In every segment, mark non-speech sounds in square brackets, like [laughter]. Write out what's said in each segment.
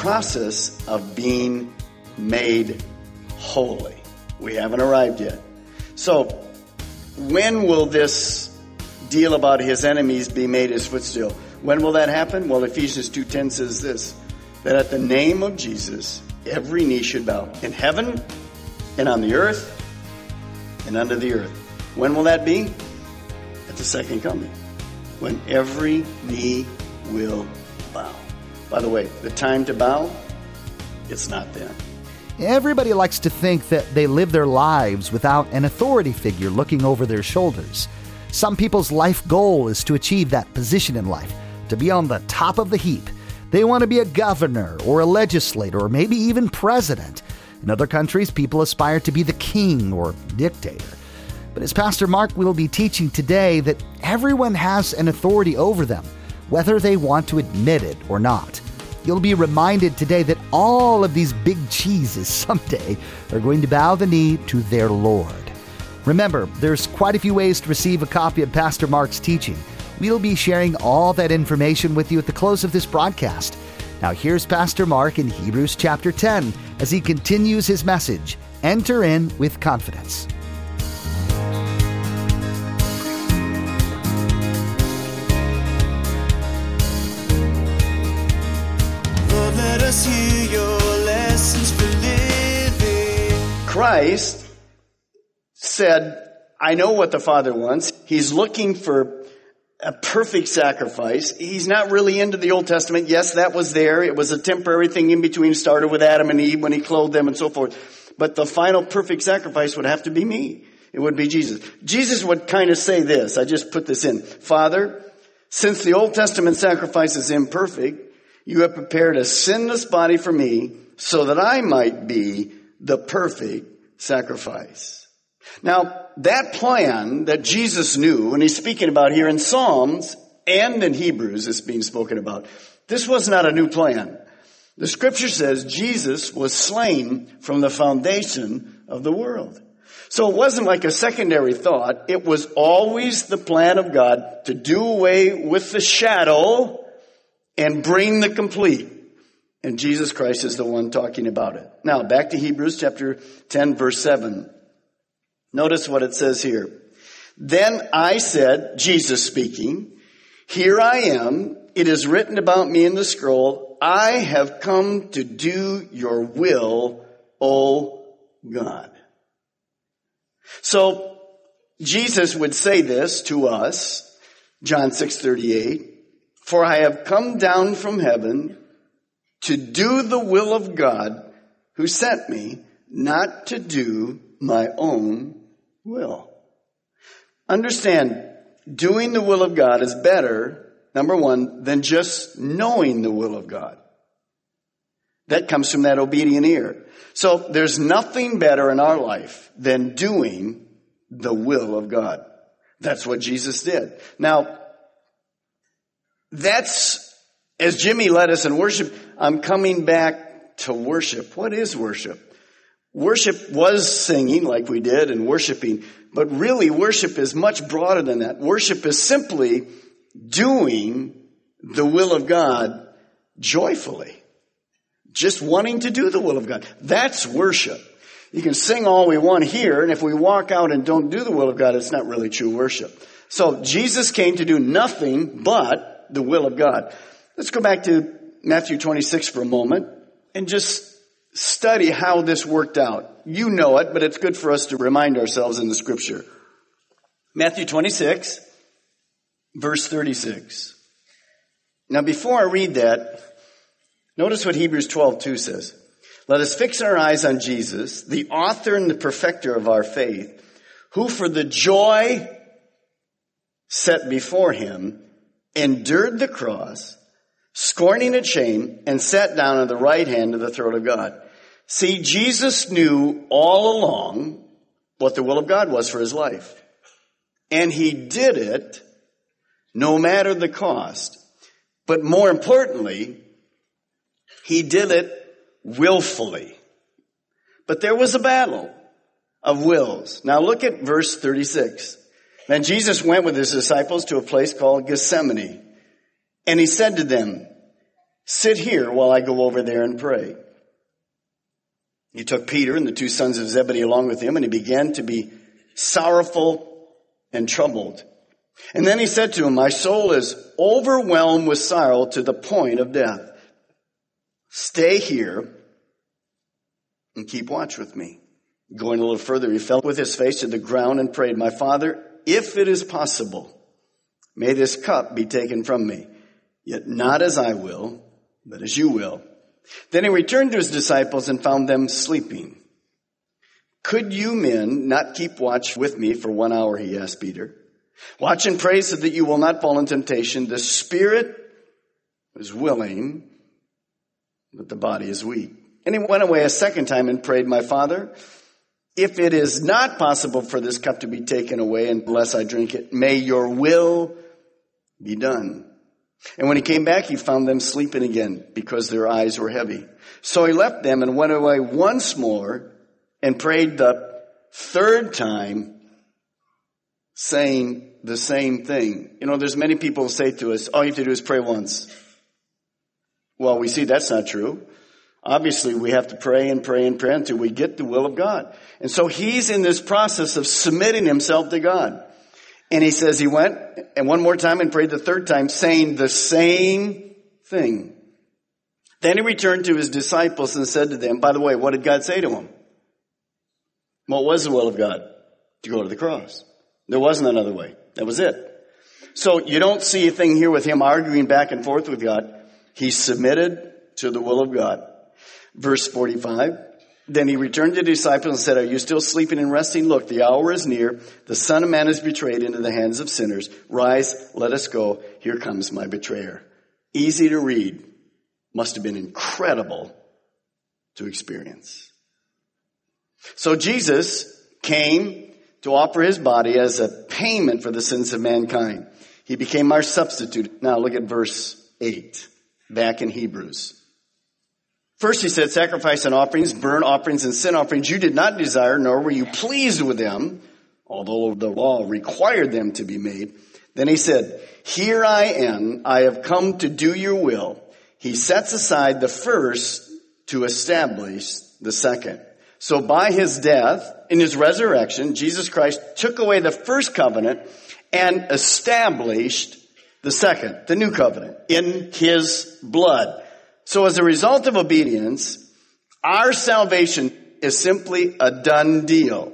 Process of being made holy. We haven't arrived yet. So, when will this deal about his enemies be made his footstool? When will that happen? Well, Ephesians 2:10 says this, that at the name of Jesus, every knee should bow in heaven and on the earth and under the earth. When will that be? At the second coming. When every knee will. By the way, the time to bow, it's not then. Everybody likes to think that they live their lives without an authority figure looking over their shoulders. Some people's life goal is to achieve that position in life, to be on the top of the heap. They want to be a governor or a legislator or maybe even president. In other countries, people aspire to be the king or dictator. But as Pastor Mark will be teaching today, that everyone has an authority over them, whether they want to admit it or not. You'll be reminded today that all of these big cheeses [laughs] someday are going to bow the knee to their Lord. Remember, there's quite a few ways to receive a copy of Pastor Mark's teaching. We'll be sharing all that information with you at the close of this broadcast. Now, here's Pastor Mark in Hebrews chapter 10 as he continues his message Enter in with confidence. Christ said, I know what the Father wants. He's looking for a perfect sacrifice. He's not really into the Old Testament. Yes, that was there. It was a temporary thing in between. Started with Adam and Eve when he clothed them and so forth. But the final perfect sacrifice would have to be me. It would be Jesus. Jesus would kind of say this. I just put this in. Father, since the Old Testament sacrifice is imperfect, you have prepared a sinless body for me so that I might be the perfect sacrifice. Now, that plan that Jesus knew, and he's speaking about here in Psalms and in Hebrews, is being spoken about. This was not a new plan. The scripture says Jesus was slain from the foundation of the world. So it wasn't like a secondary thought. It was always the plan of God to do away with the shadow and bring the complete. And Jesus Christ is the one talking about it. Now, back to Hebrews chapter 10 verse 7. Notice what it says here. Then I said, Jesus speaking, here I am. It is written about me in the scroll. I have come to do your will, O God. So Jesus would say this to us, John 6:38, for I have come down from heaven to do the will of God who sent me, not to do my own will. Understand, doing the will of God is better, number one, than just knowing the will of God. That comes from that obedient ear. So there's nothing better in our life than doing the will of God. That's what Jesus did. Now, that's, as Jimmy led us in worship, I'm coming back to worship. What is worship? Worship was singing like we did and worshiping, but really worship is much broader than that. Worship is simply doing the will of God joyfully. Just wanting to do the will of God. That's worship. You can sing all we want here, and if we walk out and don't do the will of God, it's not really true worship. So Jesus came to do nothing but the will of God. Let's go back to Matthew 26 for a moment and just study how this worked out. You know it, but it's good for us to remind ourselves in the scripture. Matthew 26, verse 36. Now before I read that, Notice what Hebrews 12, 2 says. Let us fix our eyes on Jesus, the author and the perfecter of our faith, who for the joy set before him endured the cross, scorning its shame, and sat down at the right hand of the throne of God. See, Jesus knew all along what the will of God was for his life. And he did it no matter the cost. But more importantly, he did it willfully. But there was a battle of wills. Now look at verse 36. Then Jesus went with his disciples to a place called Gethsemane. And he said to them, sit here while I go over there and pray. He took Peter and the two sons of Zebedee along with him and he began to be sorrowful and troubled. And then he said to him, my soul is overwhelmed with sorrow to the point of death. Stay here and keep watch with me. Going a little further, he fell with his face to the ground and prayed, my father, if it is possible, may this cup be taken from me, yet not as I will, but as you will. Then he returned to his disciples and found them sleeping. Could you men not keep watch with me for one hour? He asked Peter. Watch and pray so that you will not fall in temptation. The spirit is willing, but the body is weak. And he went away a second time and prayed, my father, if it is not possible for this cup to be taken away unless I drink it, may your will be done. And when he came back, he found them sleeping again because their eyes were heavy. So he left them and went away once more and prayed the third time saying the same thing. You know, there's many people say to us, all you have to do is pray once. Well, we see that's not true. Obviously, we have to pray and pray and pray until we get the will of God. And so he's in this process of submitting himself to God. And he says he went and one more time and prayed the third time saying the same thing. Then he returned to his disciples and said to them, by the way, what did God say to him? What was the will of God? To go to the cross. There wasn't another way. That was it. So you don't see a thing here with him arguing back and forth with God. He submitted to the will of God. Verse 45. Then he returned to the disciples and said, Are you still sleeping and resting? Look, the hour is near. The Son of Man is betrayed into the hands of sinners. Rise, let us go. Here comes my betrayer. Easy to read. Must have been incredible to experience. So Jesus came to offer his body as a payment for the sins of mankind. He became our substitute. Now look at verse 8, back in Hebrews. First he said, sacrifice and offerings, burnt offerings and sin offerings you did not desire, nor were you pleased with them, although the law required them to be made. Then he said, here I am, I have come to do your will. He sets aside the first to establish the second. So by his death, in his resurrection, Jesus Christ took away the first covenant and established the second, the new covenant, in his blood. So as a result of obedience, our salvation is simply a done deal.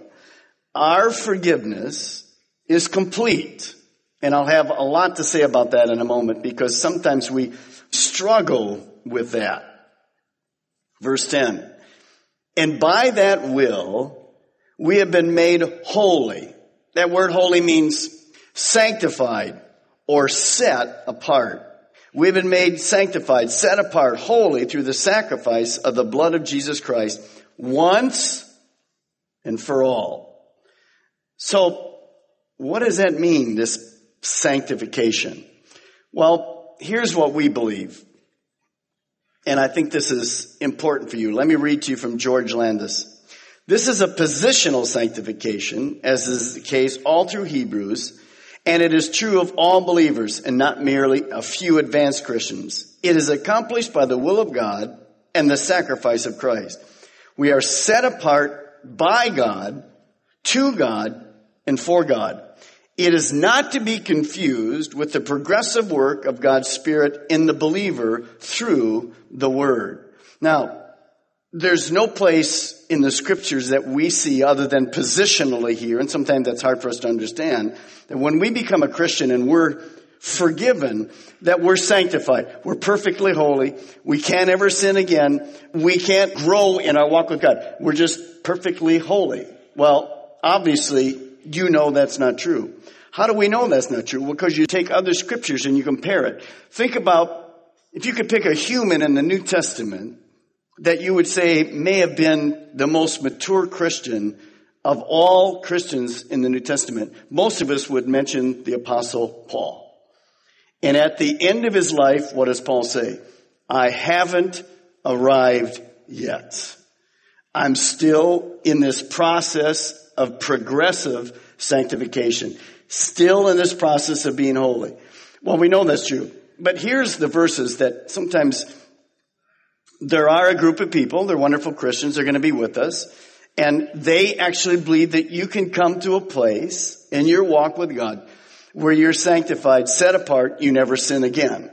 Our forgiveness is complete. And I'll have a lot to say about that in a moment because sometimes we struggle with that. Verse 10. And by that will, we have been made holy. That word holy means sanctified or set apart. We've been made sanctified, set apart, holy through the sacrifice of the blood of Jesus Christ once and for all. So, what does that mean, this sanctification? Well, here's what we believe. And I think this is important for you. Let me read to you from George Landis. This is a positional sanctification, as is the case all through Hebrews, and it is true of all believers and not merely a few advanced Christians. It is accomplished by the will of God and the sacrifice of Christ. We are set apart by God, to God, and for God. It is not to be confused with the progressive work of God's Spirit in the believer through the Word. Now, there's no place in the scriptures that we see other than positionally here, and sometimes that's hard for us to understand, that when we become a Christian and we're forgiven, that we're sanctified. We're perfectly holy. We can't ever sin again. We can't grow in our walk with God. We're just perfectly holy. Well, obviously, you know that's not true. How do we know that's not true? Because you take other scriptures and you compare it. Think about if you could pick a human in the New Testament that you would say may have been the most mature Christian of all Christians in the New Testament, most of us would mention the apostle Paul. And at the end of his life, what does Paul say? I haven't arrived yet. I'm still in this process of progressive sanctification. Still in this process of being holy. Well, we know that's true. But here's the verses that sometimes there are a group of people, they're wonderful Christians, they're going to be with us, and they actually believe that you can come to a place in your walk with God where you're sanctified, set apart, you never sin again.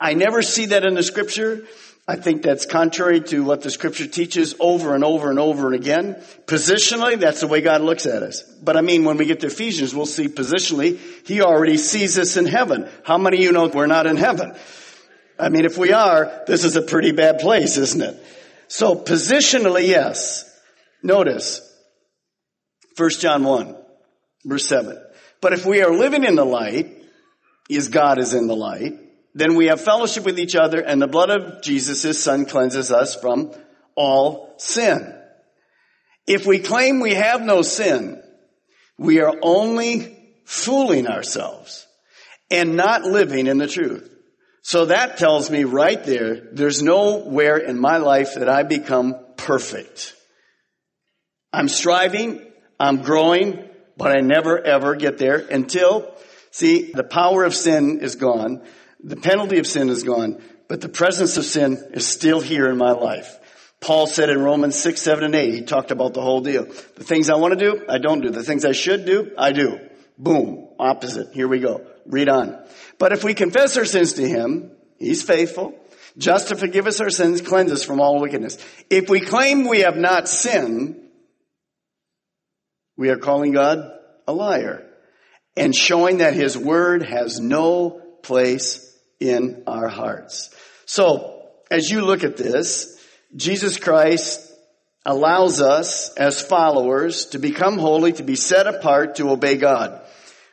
I never see that in the scripture. I think that's contrary to what the scripture teaches over and over and over and again. Positionally, that's the way God looks at us. But I mean, when we get to Ephesians, we'll see positionally, He already sees us in heaven. How many of you know we're not in heaven? I mean, if we are, this is a pretty bad place, isn't it? So positionally, yes. Notice, 1 John 1, verse 7. But if we are living in the light, as God is in the light, then we have fellowship with each other and the blood of Jesus, his son, cleanses us from all sin. If we claim we have no sin, we are only fooling ourselves and not living in the truth. So that tells me right there, there's nowhere in my life that I become perfect. I'm striving, I'm growing, but I never ever get there until, see, the power of sin is gone. The penalty of sin is gone, but the presence of sin is still here in my life. Paul said in Romans 6, 7, and 8, he talked about the whole deal. The things I want to do, I don't do. The things I should do, I do. Boom. Opposite. Here we go. Read on. But if we confess our sins to him, he's faithful, just to forgive us our sins, cleanse us from all wickedness. If we claim we have not sinned, we are calling God a liar and showing that his word has no place in our hearts. So, as you look at this, Jesus Christ allows us as followers to become holy, to be set apart, to obey God.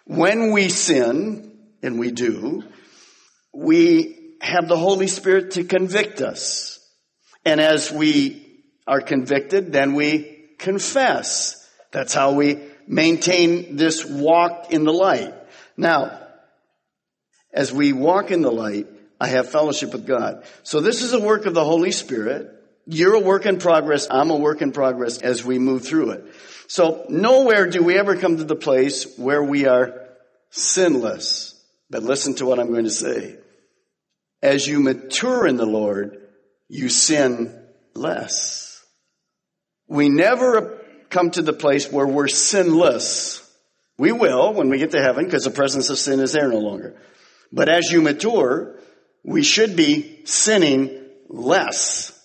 When we sin, and we do, we have the Holy Spirit to convict us. And as we are convicted, then we confess. That's how we maintain this walk in the light. Now, as we walk in the light, I have fellowship with God. So this is a work of the Holy Spirit. You're a work in progress. I'm a work in progress as we move through it. So nowhere do we ever come to the place where we are sinless. But listen to what I'm going to say. As you mature in the Lord, you sin less. We never come to the place where we're sinless. We will when we get to heaven because the presence of sin is there no longer. But as you mature, we should be sinning less.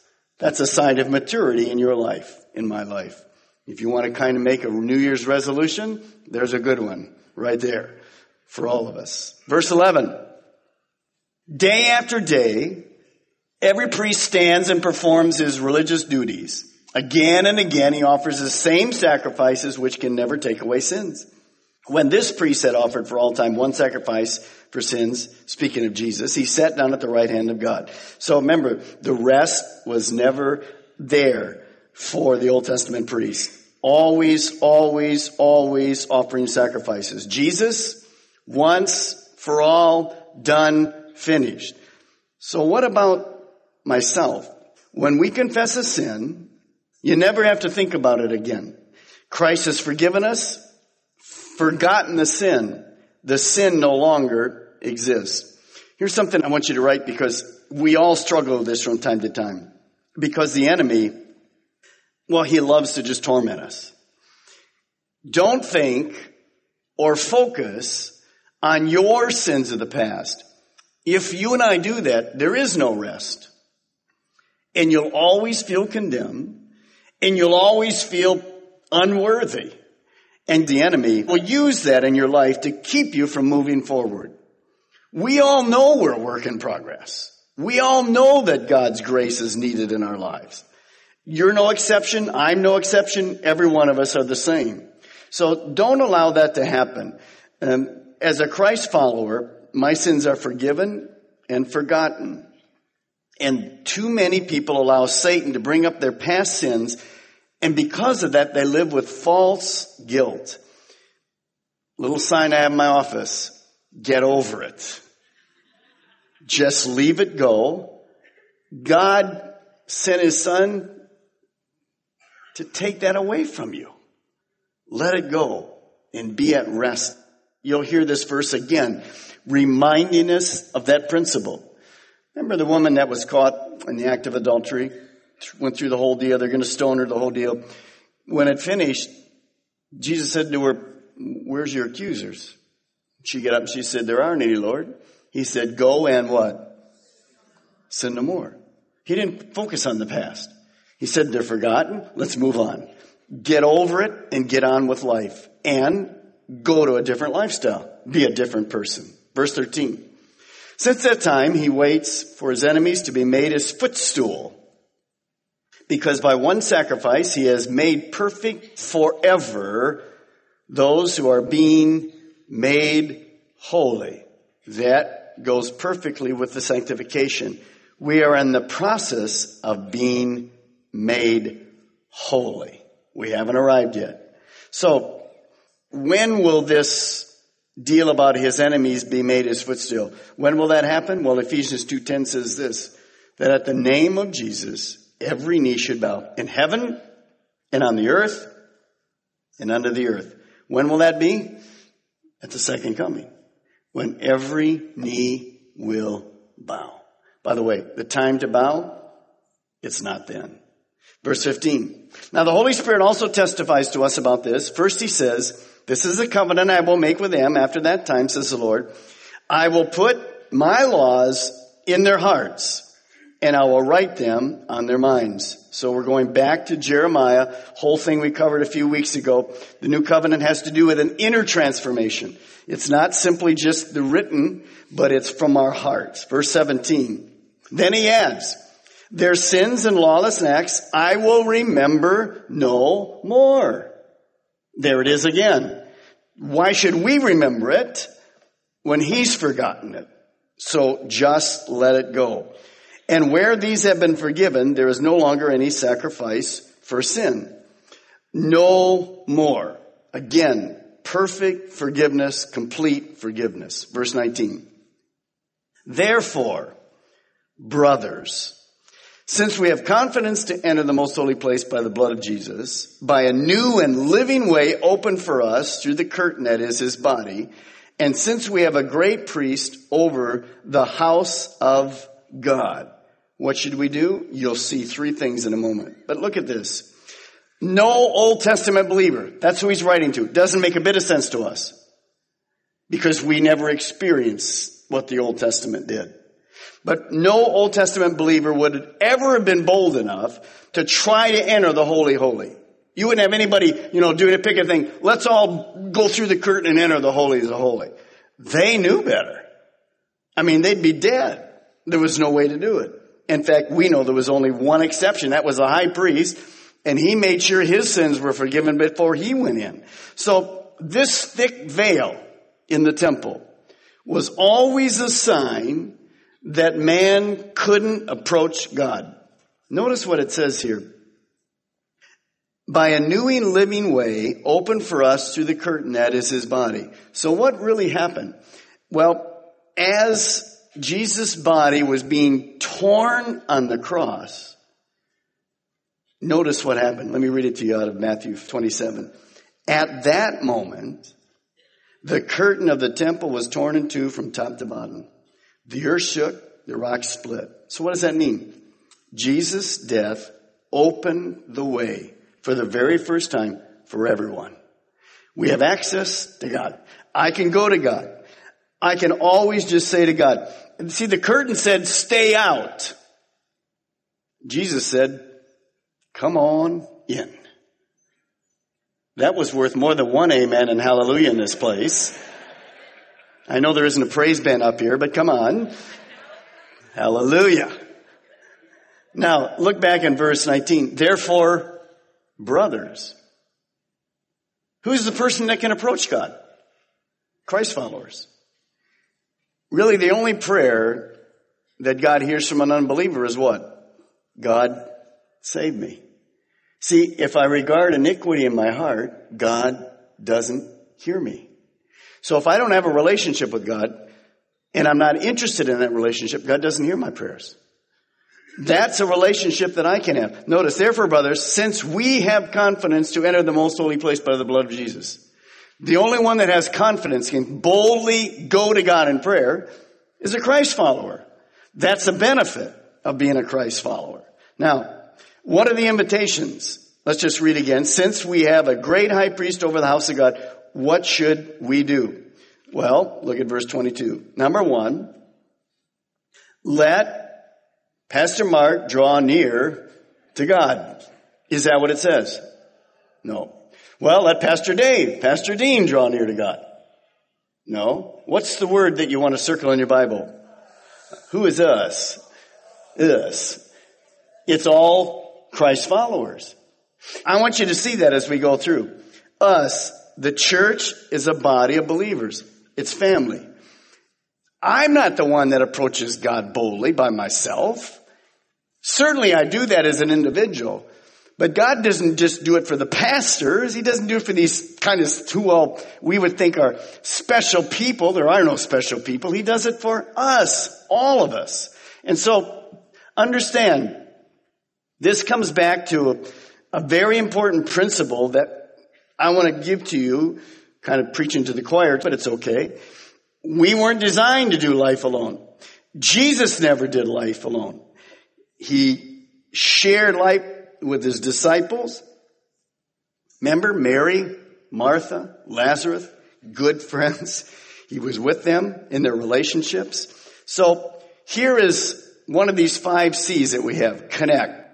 That's a sign of maturity in your life, in my life. If you want to kind of make a New Year's resolution, there's a good one right there for all of us. Verse 11. Day after day, every priest stands and performs his religious duties. Again and again, he offers the same sacrifices which can never take away sins. When this priest had offered for all time one sacrifice for sins, speaking of Jesus, he sat down at the right hand of God. So remember, the rest was never there for the Old Testament priest. Always, always, always offering sacrifices. Jesus, once for all, done, finished. So what about myself? When we confess a sin, you never have to think about it again. Christ has forgiven us, forgotten the sin. The sin no longer exists. Here's something I want you to write because we all struggle with this from time to time. Because the enemy, well, he loves to just torment us. Don't think or focus on your sins of the past. If you and I do that, there is no rest. And you'll always feel condemned and you'll always feel unworthy. And the enemy will use that in your life to keep you from moving forward. We all know we're a work in progress. We all know that God's grace is needed in our lives. You're no exception. I'm no exception. Every one of us are the same. So don't allow that to happen. Um, as a Christ follower, my sins are forgiven and forgotten. And too many people allow Satan to bring up their past sins, and because of that, they live with false guilt. Little sign I have in my office. Get over it. Just leave it go. God sent his son to take that away from you. Let it go and be at rest. You'll hear this verse again, reminding us of that principle. Remember the woman that was caught in the act of adultery? Went through the whole deal. They're going to stone her, the whole deal. When it finished, Jesus said to her, where's your accusers? She got up and she said, there aren't any, Lord. He said, go and what? Sin no more. He didn't focus on the past. He said, they're forgotten. Let's move on. Get over it and get on with life and go to a different lifestyle. Be a different person. Verse 13. Since that time, he waits for his enemies to be made his footstool. Because by one sacrifice, he has made perfect forever those who are being made holy. That goes perfectly with the sanctification. We are in the process of being made holy. We haven't arrived yet. So, when will this deal about his enemies be made his footstool? When will that happen? Well, Ephesians 2.10 says this, that at the name of Jesus, every knee should bow in heaven and on the earth and under the earth. When will that be? At the second coming. When every knee will bow. By the way, the time to bow, it's not then. Verse 15. Now the Holy Spirit also testifies to us about this. First he says, this is the covenant I will make with them after that time, says the Lord. I will put my laws in their hearts and I will write them on their minds. So we're going back to Jeremiah, whole thing we covered a few weeks ago. The new covenant has to do with an inner transformation. It's not simply just the written, but it's from our hearts. Verse 17. Then he adds, their sins and lawless acts I will remember no more. There it is again. Why should we remember it when he's forgotten it? So just let it go. And where these have been forgiven, there is no longer any sacrifice for sin. No more. Again, perfect forgiveness, complete forgiveness. Verse 19. Therefore, brothers, since we have confidence to enter the most holy place by the blood of Jesus, by a new and living way opened for us through the curtain that is his body, and since we have a great priest over the house of God, what should we do? You'll see three things in a moment. But look at this. No Old Testament believer, that's who he's writing to, doesn't make a bit of sense to us. Because we never experienced what the Old Testament did. But no Old Testament believer would ever have been bold enough to try to enter the Holy Holy. You wouldn't have anybody, you know, doing a picket thing. Let's all go through the curtain and enter the Holy of the Holy. They knew better. I mean, they'd be dead. There was no way to do it. In fact, we know there was only one exception. That was the high priest. And he made sure his sins were forgiven before he went in. So this thick veil in the temple was always a sign that man couldn't approach God. Notice what it says here. By a new and living way opened for us through the curtain that is his body. So what really happened? Well, as Jesus' body was being torn on the cross, notice what happened. Let me read it to you out of Matthew 27. At that moment, the curtain of the temple was torn in two from top to bottom. The earth shook, the rocks split. So what does that mean? Jesus' death opened the way for the very first time for everyone. We have access to God. I can go to God. I can always just say to God, see the curtain said stay out. Jesus said, come on in. That was worth more than one amen and hallelujah in this place. I know there isn't a praise band up here, but come on. Hallelujah. Now, look back in verse 19. Therefore, brothers. Who's the person that can approach God? Christ followers. Really, the only prayer that God hears from an unbeliever is what? God, save me. See, if I regard iniquity in my heart, God doesn't hear me. So if I don't have a relationship with God and I'm not interested in that relationship, God doesn't hear my prayers. That's a relationship that I can have. Notice, therefore, brothers, since we have confidence to enter the most holy place by the blood of Jesus, the only one that has confidence can boldly go to God in prayer is a Christ follower. That's a benefit of being a Christ follower. Now, what are the invitations? Let's just read again. Since we have a great high priest over the house of God, what should we do? Well, look at verse 22. Number one, let Pastor Mark draw near to God. Is that what it says? No. Well, let Pastor Dave, Pastor Dean draw near to God. No. What's the word that you want to circle in your Bible? Who is us? Us. It's all Christ followers. I want you to see that as we go through. Us, the church is a body of believers. It's family. I'm not the one that approaches God boldly by myself. Certainly I do that as an individual. But God doesn't just do it for the pastors. He doesn't do it for these kind of who all we would think are special people. There are no special people. He does it for us, all of us. And so understand, this comes back to a, a very important principle that I want to give to you, kind of preaching to the choir, but it's okay. We weren't designed to do life alone. Jesus never did life alone. He shared life with his disciples. Remember Mary, Martha, Lazarus, good [laughs] friends. He was with them in their relationships. So here is one of these five C's that we have. Connect.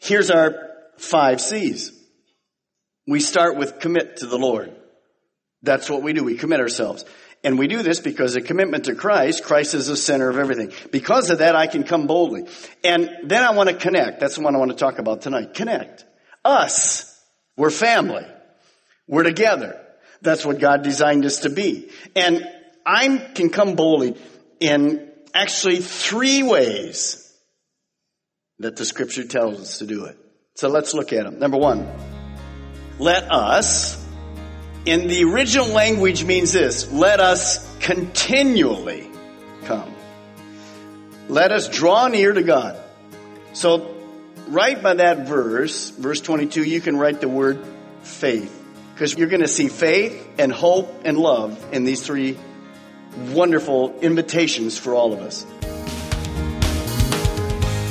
Here's our five C's. We start with commit to the Lord. That's what we do. We commit ourselves. And we do this because a commitment to Christ, Christ is the center of everything. Because of that, I can come boldly. And then I want to connect. That's the one I want to talk about tonight. Connect. Us. We're family. We're together. That's what God designed us to be. And I can come boldly in actually three ways that the scripture tells us to do it. So let's look at them. Number one, let us in the original language means this let us continually come. Let us draw near to God. So, right by that verse, verse 22, you can write the word faith. Because you're going to see faith and hope and love in these three wonderful invitations for all of us.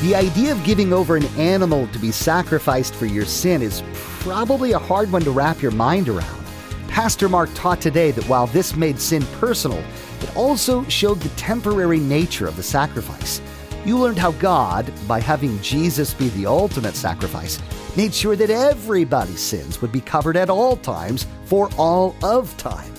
The idea of giving over an animal to be sacrificed for your sin is probably a hard one to wrap your mind around. Pastor Mark taught today that while this made sin personal, it also showed the temporary nature of the sacrifice. You learned how God, by having Jesus be the ultimate sacrifice, made sure that everybody's sins would be covered at all times for all of time.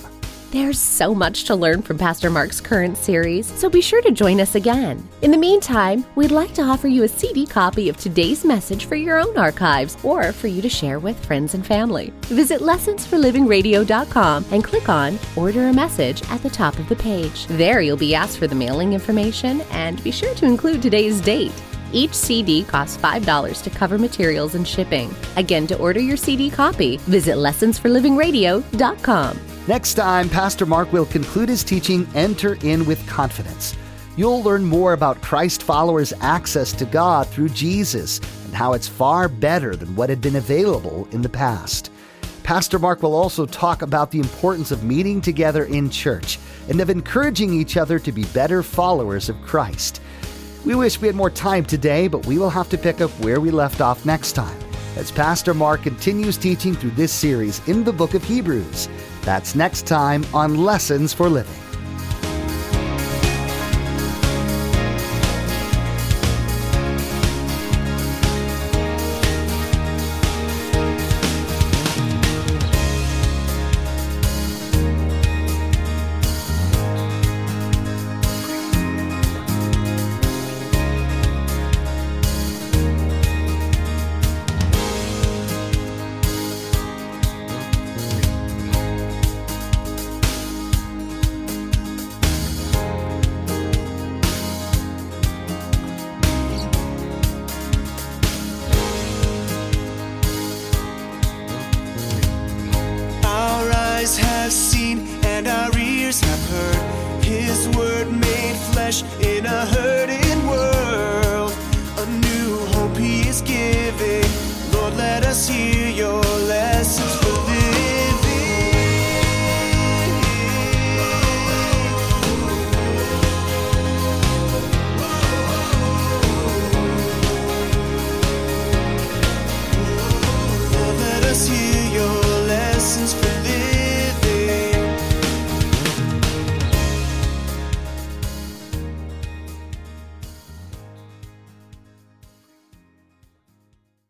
There's so much to learn from Pastor Mark's current series, so be sure to join us again. In the meantime, we'd like to offer you a CD copy of today's message for your own archives or for you to share with friends and family. Visit lessonsforlivingradio.com and click on Order a Message at the top of the page. There you'll be asked for the mailing information and be sure to include today's date. Each CD costs $5 to cover materials and shipping. Again, to order your CD copy, visit lessonsforlivingradio.com. Next time, Pastor Mark will conclude his teaching Enter in with Confidence. You'll learn more about Christ followers' access to God through Jesus and how it's far better than what had been available in the past. Pastor Mark will also talk about the importance of meeting together in church and of encouraging each other to be better followers of Christ. We wish we had more time today, but we will have to pick up where we left off next time as Pastor Mark continues teaching through this series in the book of Hebrews. That's next time on Lessons for Living. In a